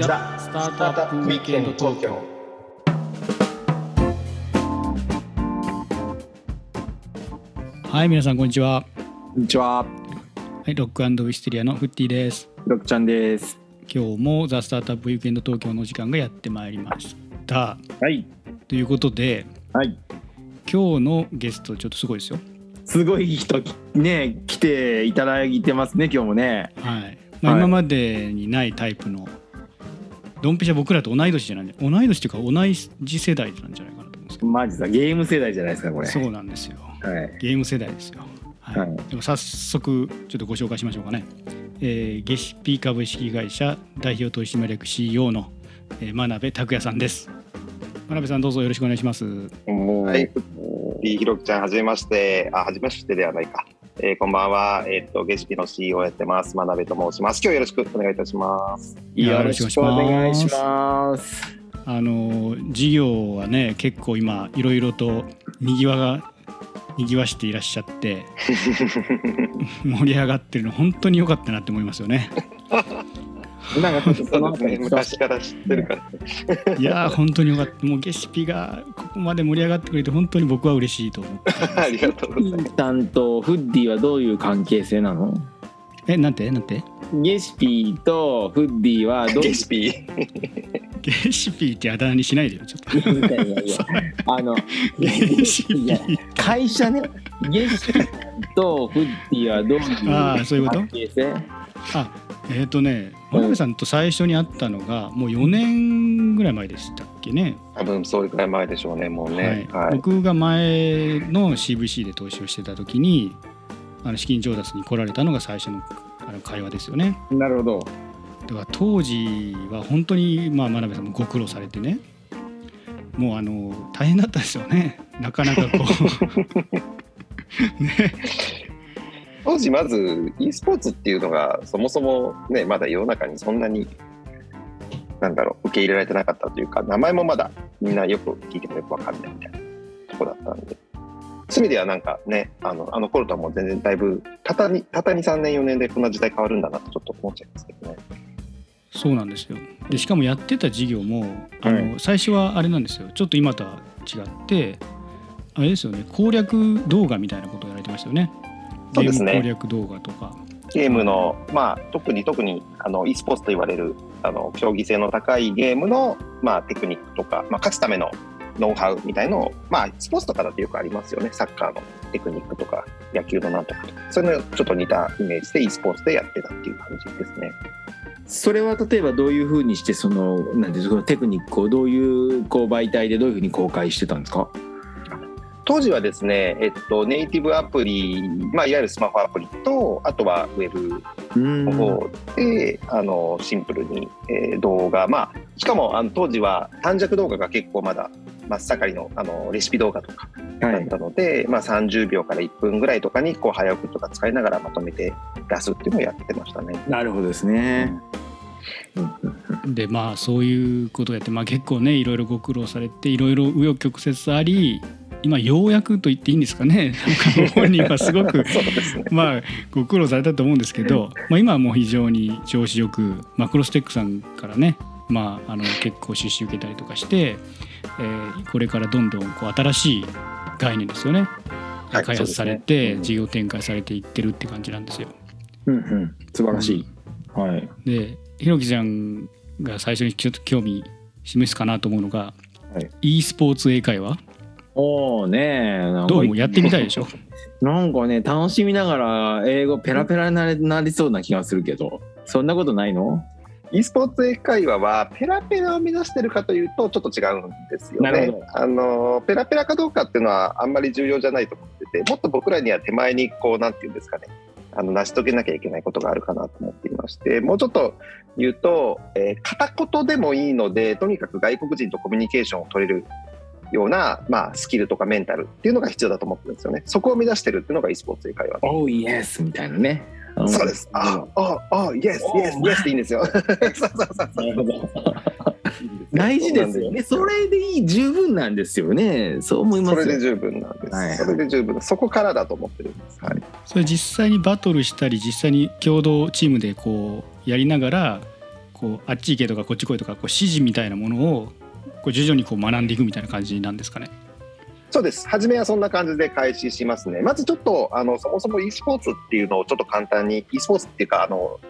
ザ・スタートアップウィークエンド東京はい皆さんこんにちはこんにちは、はいロックウィステリアのフッティですロックちゃんです。今日もザ・スタートアップウィークエンド東京の時間がやってまいりましたはい。ということではい。今日のゲストちょっとすごいですよすごい人ね来ていただいてますね今日もね。はい、まあ、はい今までにないタイプのドンピシャ僕らと同い年じゃない。同い年っていうか同じ世代なんじゃないかなと思うんですけど。マジさゲーム世代じゃないですかこれ。そうなんですよ。はい。ゲーム世代ですよ、はい。はい。でも早速ちょっとご紹介しましょうかね、えー、ゲシピ株式会社代表取締役 CEO の、えー、真鍋拓也さんです。真鍋さんどうぞよろしくお願いします。はい、ひろきちゃん、はじめまして、あ、はじめましてではないか。えー、こんばんは、えっ、と、ゲシピの CEO をやってます、真鍋と申します。今日よろしくお願いいたします。よろしくお願いしますよろしくお願いします。あの事業はね結構今いろいろとにぎわがにぎわしていらっしゃって 盛り上がってるの本当に良かったなって思いますよね。なんかちょっとその昔から知ってるから。いやー本当に良かった。もうゲシピがここまで盛り上がってくれて本当に僕は嬉しいと思って ありがとうございます。さんとフッディはどういう関係性なの？えなんて？なんて？ゲシピーとフッディはどうゲシピ。ゲシピってあだ名にしないでよちょっと。いやいやいや。あのゲシピ。会社ね。ゲシピーとフッディはどうあーそういうこと？いう関係性？あえっ、とね真鍋さんと最初に会ったのがもう4年ぐらい前でしたっけね。多分それくらい前でしょうね、もうね。はいはい。僕が前の CVC で投資をしてた時にあの資金調達に来られたのが最初のあの会話ですよねなるほど。だから当時は本当にまあ真鍋さんもご苦労されてねもうあの大変だったですよねなかなかこう ね当時、まず e スポーツっていうのが、そもそもね、まだ世の中にそんなに。なんだろう、受け入れられてなかったというか、名前もまだみんなよく聞いてもよくわかんないみたいなとこだったんで。そういう意味ではなんかね、あのあの頃とはもう全然だいぶ、たたに、たたに3年、4年でこんな時代変わるんだなとちょっと思っちゃいますけどね。そうなんですよでしかもやってた事業もあの、最初はあれなんですよちょっと今とは違ってあれですよね攻略動画みたいなことをやられてましたよねゲーム攻略動画とかゲームの、まあ、特に特にあの e スポーツと言われるあの競技性の高いゲームの、まあ、テクニックとか、まあ、勝つためのノウハウみたいのを、まあ、スポーツとかだとよくありますよねサッカーのテクニックとか野球のなんとかとかそういうのちょっと似たイメージで e スポーツでやってたっていう感じですね。それは例えばどういうふうにしてそのなんていうのテクニックをどういうこう媒体でどういうふうに公開してたんですか？当時はですね、えっと、ネイティブアプリ、まあ、いわゆるスマホアプリとあとはウェブうんの方で、あのシンプルに、えー動画、まあ、しかもあの当時は短尺動画が結構まだ真っ盛りのあのレシピ動画とかはい。だったので、まあ、30秒から1分ぐらいとかにこう早送りとか使いながらまとめて出すっていうのをやってましたね。なるほどですね。でまあそういうことをやって、まあ、結構ねいろいろご苦労されていろいろ紆余曲折あり今ようやくと言っていいんですかね？なんかご本人はすごくすね。まあご苦労されたと思うんですけど、まあ、今はもう非常に調子よくマクロステックさんからね、まあ、あの結構出資受けたりとかして、えーこれからどんどんこう新しい概念ですよね、はい開発されて、ね事業展開されていってるって感じなんですよ。うんうん。素晴らしい。はい。でひろきちゃんが最初にちょっと興味示すかなと思うのが、はい e スポーツ英会話おおねどうもやってみたいでしょ？なんかね楽しみながら英語ペラペラになれなりそうな気がするけどそんなことないの？e スポーツ英会話はペラペラを目指してるかというとちょっと違うんですよね。あのペラペラかどうかっていうのはあんまり重要じゃないと思っててもっと僕らには手前にこうなんていうんですかねあの成し遂げなきゃいけないことがあるかなと思っていましてもうちょっと言うと、えー片言でもいいのでとにかく外国人とコミュニケーションを取れるような、まあ、スキルとかメンタルっていうのが必要だと思ってるんですよね。そこを目指してるっていうのが e スポーツ英会話。おーイエスみたいなね。んそうです。ああ、ああ、イエス、イエス、イエスっていいんですよ。そうそうそうそう。なるほど大事ですよね。それでいい十分なんですよね。そう思いますよ。それで十分なんです。はいそれで十分。そこからだと思ってるんです。はい。それ実際にバトルしたり実際に共同チームでこうやりながらこうあっち行けとかこっち来いとかこう指示みたいなものをこう徐々にこう学んでいくみたいな感じなんですかね。そうです。初めはそんな感じで開始しますね。まずちょっと、あの、そもそも e スポーツっていうのをちょっと簡単に、e スポーツっていうか、あの、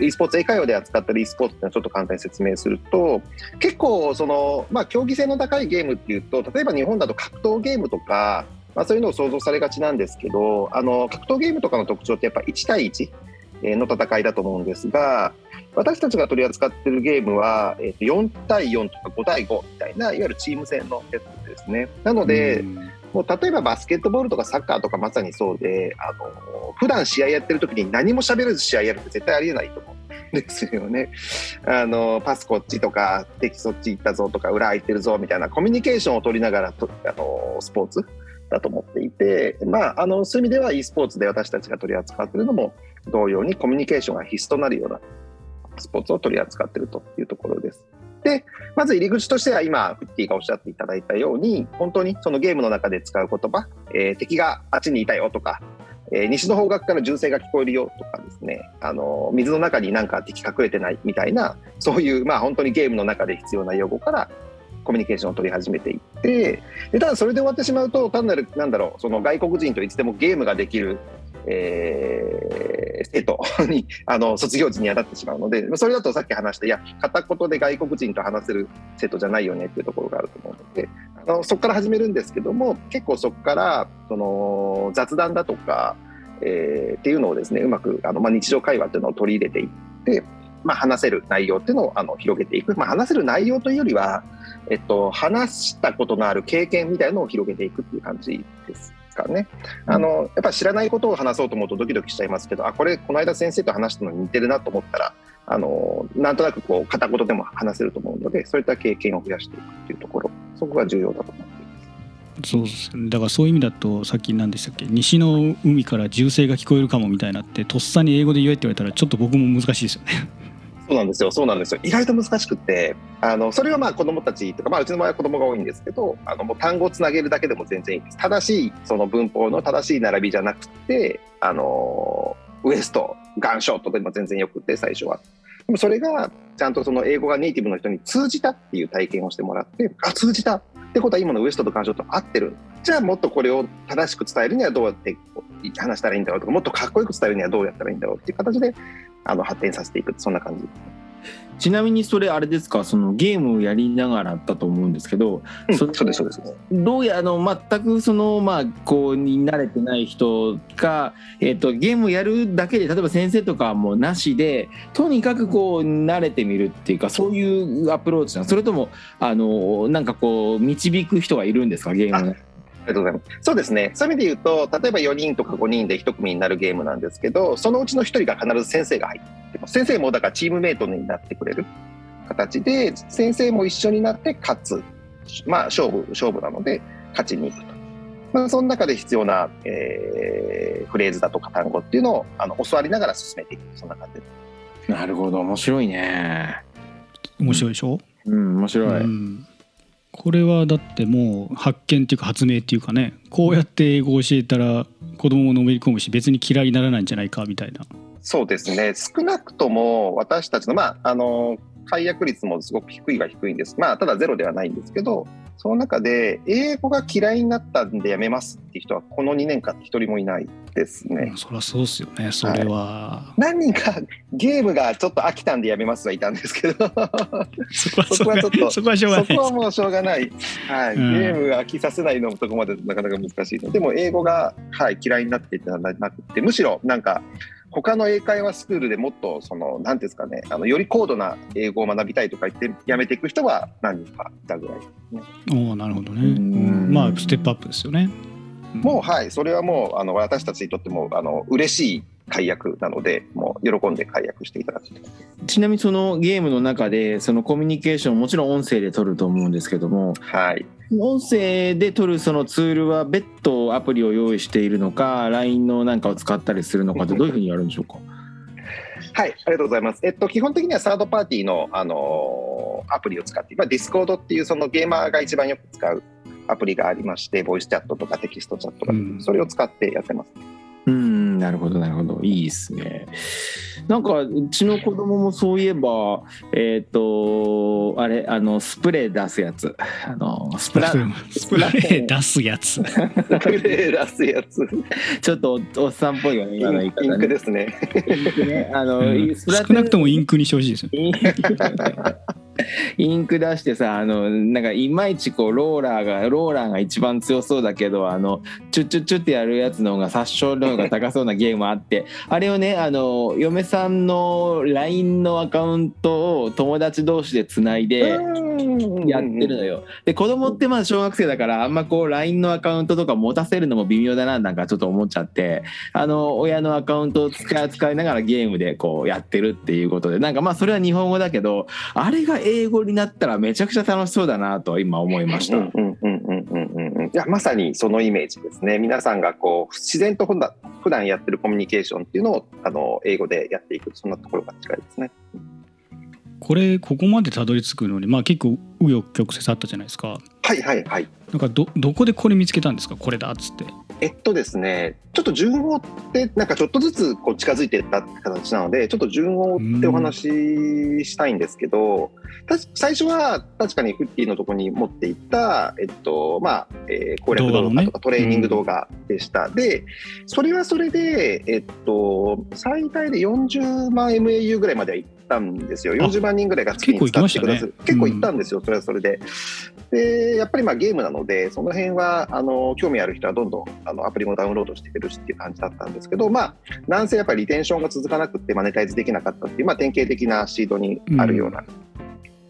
e スポーツ英会話で扱ってる e スポーツっていうのをちょっと簡単に説明すると、結構、その、まあ、競技性の高いゲームっていうと、例えば日本だと格闘ゲームとか、まあ、そういうのを想像されがちなんですけど、あの、格闘ゲームとかの特徴ってやっぱ1対1の戦いだと思うんですが、私たちが取り扱っているゲームは、えー、と4対4とか5対5みたいないわゆるチーム戦のやつですね。なので、もう例えばバスケットボールとかサッカーとかまさにそうで、あの普段試合やってる時に何も喋らず試合やるって絶対ありえないと思うんですよね。あのパスこっちとか敵そっち行ったぞとか裏空いてるぞみたいなコミュニケーションを取りながらとあのスポーツだと思っていて、まあ、あのそういう意味では e スポーツで私たちが取り扱っているのも同様にコミュニケーションが必須となるようなスポーツを取り扱っているというところです。で、まず入り口としては今、フッティがおっしゃっていただいたように、本当にそのゲームの中で使う言葉、えー、敵があっちにいたよとか、えー、西の方角から銃声が聞こえるよとかですね、あの水の中になんか敵隠れてないみたいな、そういう、まあ、本当にゲームの中で必要な用語からコミュニケーションを取り始めていってでただそれで終わってしまうと単なるなんだろうその外国人といつでもゲームができるえー、生徒に あの卒業時に当たってしまうのでそれだとさっき話したいや片言で外国人と話せる生徒じゃないよねっていうところがあると思うのであのそこから始めるんですけども結構そこからその雑談だとか、えー、っていうのをですねうまくあの、まあ、日常会話っていうのを取り入れていって、まあ、話せる内容っていうのをあの広げていく、まあ、話せる内容というよりは、えっと、話したことのある経験みたいなのを広げていくっていう感じです。かね。あの、やっぱ知らないことを話そうと思うとドキドキしちゃいますけど、あ、これ、この間先生と話したのに似てるなと思ったら、あの、なんとなくこう、片言でも話せると思うので、そういった経験を増やしていくっていうところ、そこが重要だと思っています。そうですねだからそういう意味だとさっき何でしたっけ？西の海から銃声が聞こえるかもみたいなってとっさに英語で言えって言われたらちょっと僕も難しいですよね。そうなんですよ、そうなんですよ。意外と難しくて、あのそれはまあ子供たちとか、まあうちの場合は子供が多いんですけど、あのもう単語をつなげるだけでも全然いいです。正しいその文法の正しい並びじゃなくて、あのウエスト、ガンショットでも全然よくて最初は。でもそれがちゃんとその英語がネイティブの人に通じたっていう体験をしてもらって、あ通じたってことは今のウエストと感情と合ってる。じゃあもっとこれを正しく伝えるにはどうやって話したらいいんだろうとか、もっとかっこよく伝えるにはどうやったらいいんだろうっていう形であの発展させていくそんな感じちなみにそれあれですか？そのゲームをやりながらだと思うんですけど、うん、そうですそうです。どうやあの全くそのまあこうに慣れてない人が、えーと、ゲームをやるだけで例えば先生とかもなしでとにかくこう慣れてみるっていうかそういうアプローチなそれともあのなんかこう導く人がいるんですか？ゲームありがとうございます。そうですね。そういう意味で言うと、例えば4人とか5人で1組になるゲームなんですけど、そのうちの1人が必ず先生が入ってます。先生もだからチームメイトになってくれる形で、先生も一緒になって勝つ。まあ、勝負、勝負なので、勝ちに行くと。まあ、その中で必要な、えー、フレーズだとか単語っていうのをあの教わりながら進めていく。そんな感じで。なるほど。面白いね。面白いでしょ？うん、面白い。うんこれはだってもう発見っていうか発明っていうかねこうやって英語を教えたら子供ものめり込むし別に嫌いにならないんじゃないかみたいな。そうですね少なくとも私たちのまああの解約率もすごく低いは低いんです。まあただゼロではないんですけどその中で英語が嫌いになったんでやめますって人はこの2年間一人もいないですね。そりゃそうですよね。それは、はい、何人かゲームがちょっと飽きたんでやめますはいたんですけど。そこはちょっとそこはしょうがない。そこはもうしょうがない、はい、うん、ゲームが飽きさせないのもとこまでなかなか難しいのでも英語が、はい、嫌いになっていたなくてむしろなんか他の英会話スクールでもっとその何ですかねあのより高度な英語を学びたいとか言ってやめていく人は何人かいたぐらいですね。おなるほどね。まあステップアップですよね。もうはいそれはもうあの私たちにとってもあの嬉しい解約なのでもう喜んで解約していただくちなみにそのゲームの中でそのコミュニケーションもちろん音声で取ると思うんですけども、はい、音声で取るそのツールは別途アプリを用意しているのか LINE のなんかを使ったりするのかってどういうふうにやるんでしょうか？はい、ありがとうございます。えっと、基本的にはサードパーティーの、あのー、アプリを使って、まあ、ディスコードっていうそのゲーマーが一番よく使うアプリがありまして、ボイスチャットとかテキストチャットとか、うん、それを使ってやってます。うんなるほどなるほどいいですね。なんかうちの子供もそういえばえっ、とあれあのスプレー出すやつあのスプラ スプレー出すやつスプレー出すやつ。ちょっとおっさんっぽいよねイ今の言い方ンインクね。ですね。インクねあの、うん少なくともインクにしてほしいですよ インク出してさあのなんかいまいちこうローラーがローラーが一番強そうだけどあのチュッチュッチュッってやるやつの方が殺傷能が高そうなゲームあって。あれをねあの嫁さんの LINE のアカウントを友達同士でつないでやってるのよ。で子供ってまだ小学生だからあんまこう LINE のアカウントとか持たせるのも微妙だななんかちょっと思っちゃって。あの親のアカウントを使い使いながらゲームでこうやってるっていうことで。なんかまあそれは日本語だけどあれが英語になったらめちゃくちゃ楽しそうだなと今思いました。うんうんうんうんうんうんうんいやまさにそのイメージですね皆さんがこう自然と普段普段やってるコミュニケーションっていうのをあの英語でやっていくそんなところが近いですね。これここまでたどり着くのにまあ結構紆余曲折あったじゃないですかはいはいはい。なんかどどこでこれ見つけたんですか？これだっつってえっとですね、ちょっと順を追って、なんかちょっとずつこう近づいていったって形なので、ちょっと順を追ってお話ししたいんですけど、最初は確かにフッティのところに持っていった、えっと、まあ、えー攻略動画とかトレーニング動画でした。で、それはそれで、えっと、最大で40万 MAU ぐらいまでは行ったんですよ。40万人ぐらいが月に使ってくださる。結構行きましたね結構行ったんですよ、それはそれで。でやっぱりまあゲームなのでその辺はあの興味ある人はどんどんあのアプリもダウンロードしてくるしっていう感じだったんですけどまあなんせやっぱりリテンションが続かなくてマネタイズできなかったっていう、まあ、典型的なシードにあるような。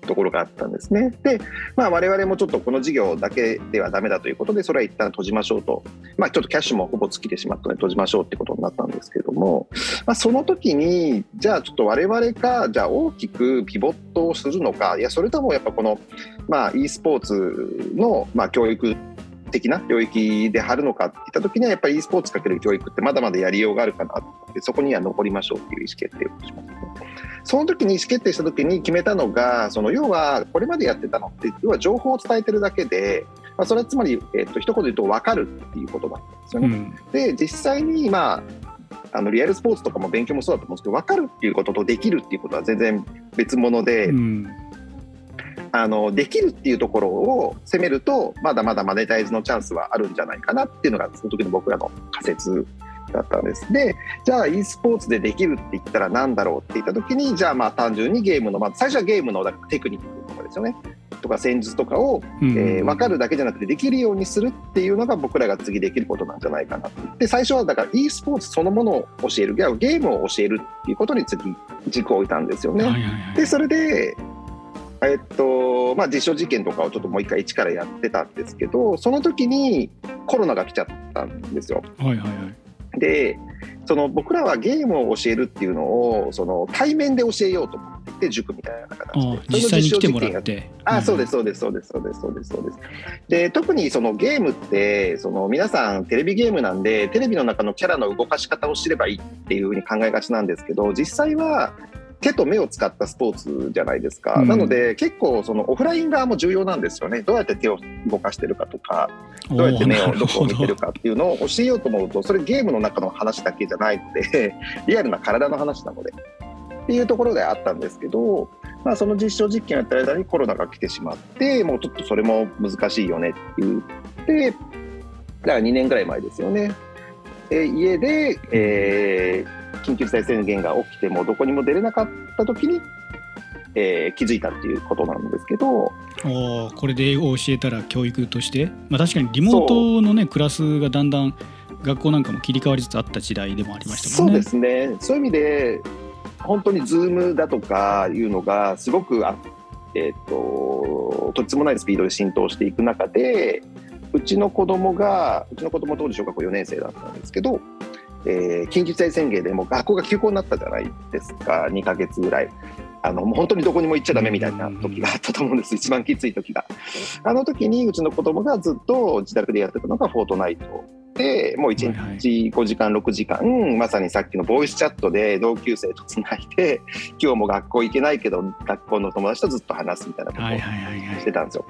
ところがあったんですね。で、まあ、我々もちょっとこの事業だけではダメだということで、それは一旦閉じましょうと、まあ、ちょっとキャッシュもほぼ尽きてしまったので、閉じましょうってことになったんですけども、まあ、その時に、じゃあちょっと我々が、じゃあ大きくピボットをするのか、いや、それともやっぱこの、まあ、e スポーツの、まあ、教育的な領域で張るのかっていった時にはやっぱり e スポーツかける教育ってまだまだやりようがあるかなってそこには残りましょうっていう意思決定をしました、その時に意思決定した時に決めたのがその要はこれまでやってたのって要は情報を伝えてるだけで、まあ、それはつまり、えっと一言で言うと分かるっていうことだったんですよね。うんで実際にまああのリアルスポーツとかも勉強もそうだと思うんですけど分かるっていうこととできるっていうことは全然別物で、うんあのできるっていうところを攻めるとまだまだマネタイズのチャンスはあるんじゃないかなっていうのがその時の僕らの仮説だったんですでじゃあ e スポーツでできるって言ったら何だろうって言った時にじゃあまあ単純にゲームの、まあ、最初はゲームのテクニックとかですよね。とか戦術とかを、うんえー分かるだけじゃなくてできるようにするっていうのが僕らが次できることなんじゃないかなって。で最初はだから e スポーツそのものを教える。いやゲームを教えるっていうことに次軸を置いたんですよね。でそれで、えっとまあ、実証実験とかをちょっともう一回一からやってたんですけどその時にコロナが来ちゃったんですよ。はいはいはい。でその僕らはゲームを教えるっていうのをその対面で教えようと思っていて塾みたいな形で。ああ実際に来てもらって。あそうですそうですそうですそうですそうですそうです。で特にそのゲームってその皆さんテレビゲームなんでテレビの中のキャラの動かし方を知ればいいっていうふうに考えがちなんですけど実際は手と目を使ったスポーツじゃないですか、うん。なので結構そのオフライン側も重要なんですよね。どうやって手を動かしてるかとかうんどうやって目をどこを見てるかっていうのを教えようと思うとそれゲームの中の話だけじゃないので リアルな体の話なので。っていうところであったんですけど、まあ、その実証実験をやった間にコロナが来てしまってもうちょっとそれも難しいよねって言ってだから2年ぐらい前ですよね。で家で、えー緊急事態宣言が起きてもどこにも出れなかった時に、えー気づいたっていうことなんですけど、おーこれで英語を教えたら教育として、まあ、確かにリモートのねクラスがだんだん学校なんかも切り替わりつつあった時代でもありましたもんね。そうですね。そういう意味で本当に Zoom だとかいうのがすごくあ、えー、ととてつもないスピードで浸透していく中でうちの子供がうちの子供当時小学校4年生だったんですけど、えー緊急事態宣言でもう学校が休校になったじゃないですか。2ヶ月ぐらい。あのもう本当にどこにも行っちゃダメみたいな時があったと思うんです。一番きつい時が。あの時にうちの子供がずっと自宅でやってたのがフォートナイトでもう1はいはい日5時間6時間まさにさっきのボイスチャットで同級生とつないで今日も学校行けないけど学校の友達とずっと話すみたいなことをしてたんですよ。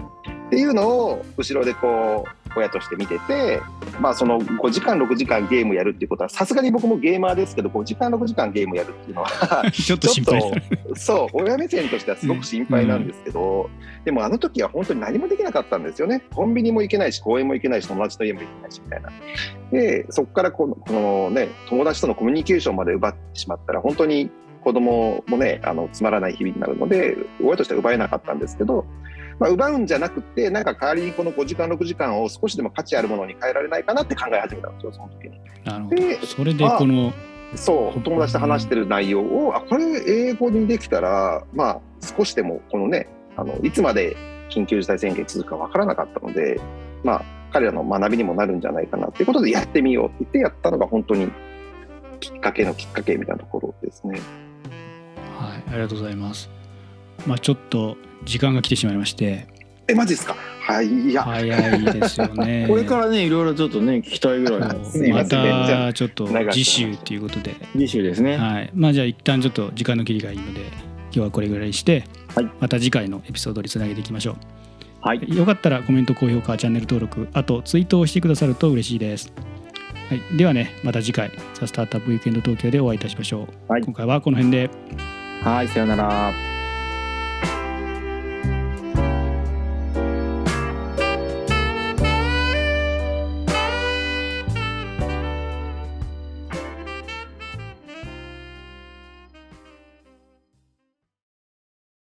っていうのを後ろでこう親として見てて、まあ、その5時間6時間ゲームやるっていうことはさすがに僕もゲーマーですけど5時間6時間ゲームやるっていうのは ちょっと心配。そう親目線としてはすごく心配なんですけど、でもあの時は本当に何もできなかったんですよね。コンビニも行けないし公園も行けないし友達の家も行けないしみたいな。でそこからこのこの、ね、友達とのコミュニケーションまで奪ってしまったら本当に子供もねあのつまらない日々になるので親としては奪えなかったんですけど、まあ、奪うんじゃなくてなんか代わりにこの5時間6時間を少しでも価値あるものに変えられないかなって考え始めたんですよその時に。なるほどでそれでこのそう友達と話してる内容をあこれ英語にできたらまあ少しでもこのねあのいつまで緊急事態宣言続くかわからなかったのでまあ彼らの学びにもなるんじゃないかなっていうことでやってみようって言ってやったのが本当にきっかけのきっかけみたいなところですね。はいありがとうございますまあちょっと時間が来てしまいまして。えマジですか？はい。いや、早いですよね。これからねいろいろちょっとね聞きたいぐらいの。すいまませんねじゃたちょっと次週ということで。次週ですね。はい、まあじゃあ一旦ちょっと時間の切りがいいので今日はこれぐらいにして、はい。また次回のエピソードにつなげていきましょはい、うよかったらコメント高評価チャンネル登録あとツイートをしてくださると嬉しいです、はい、ではねまた次回「ザ・スタートアップウィークエンド東京」でお会いいたしましょう、はい。今回はこの辺で。はい、さようなら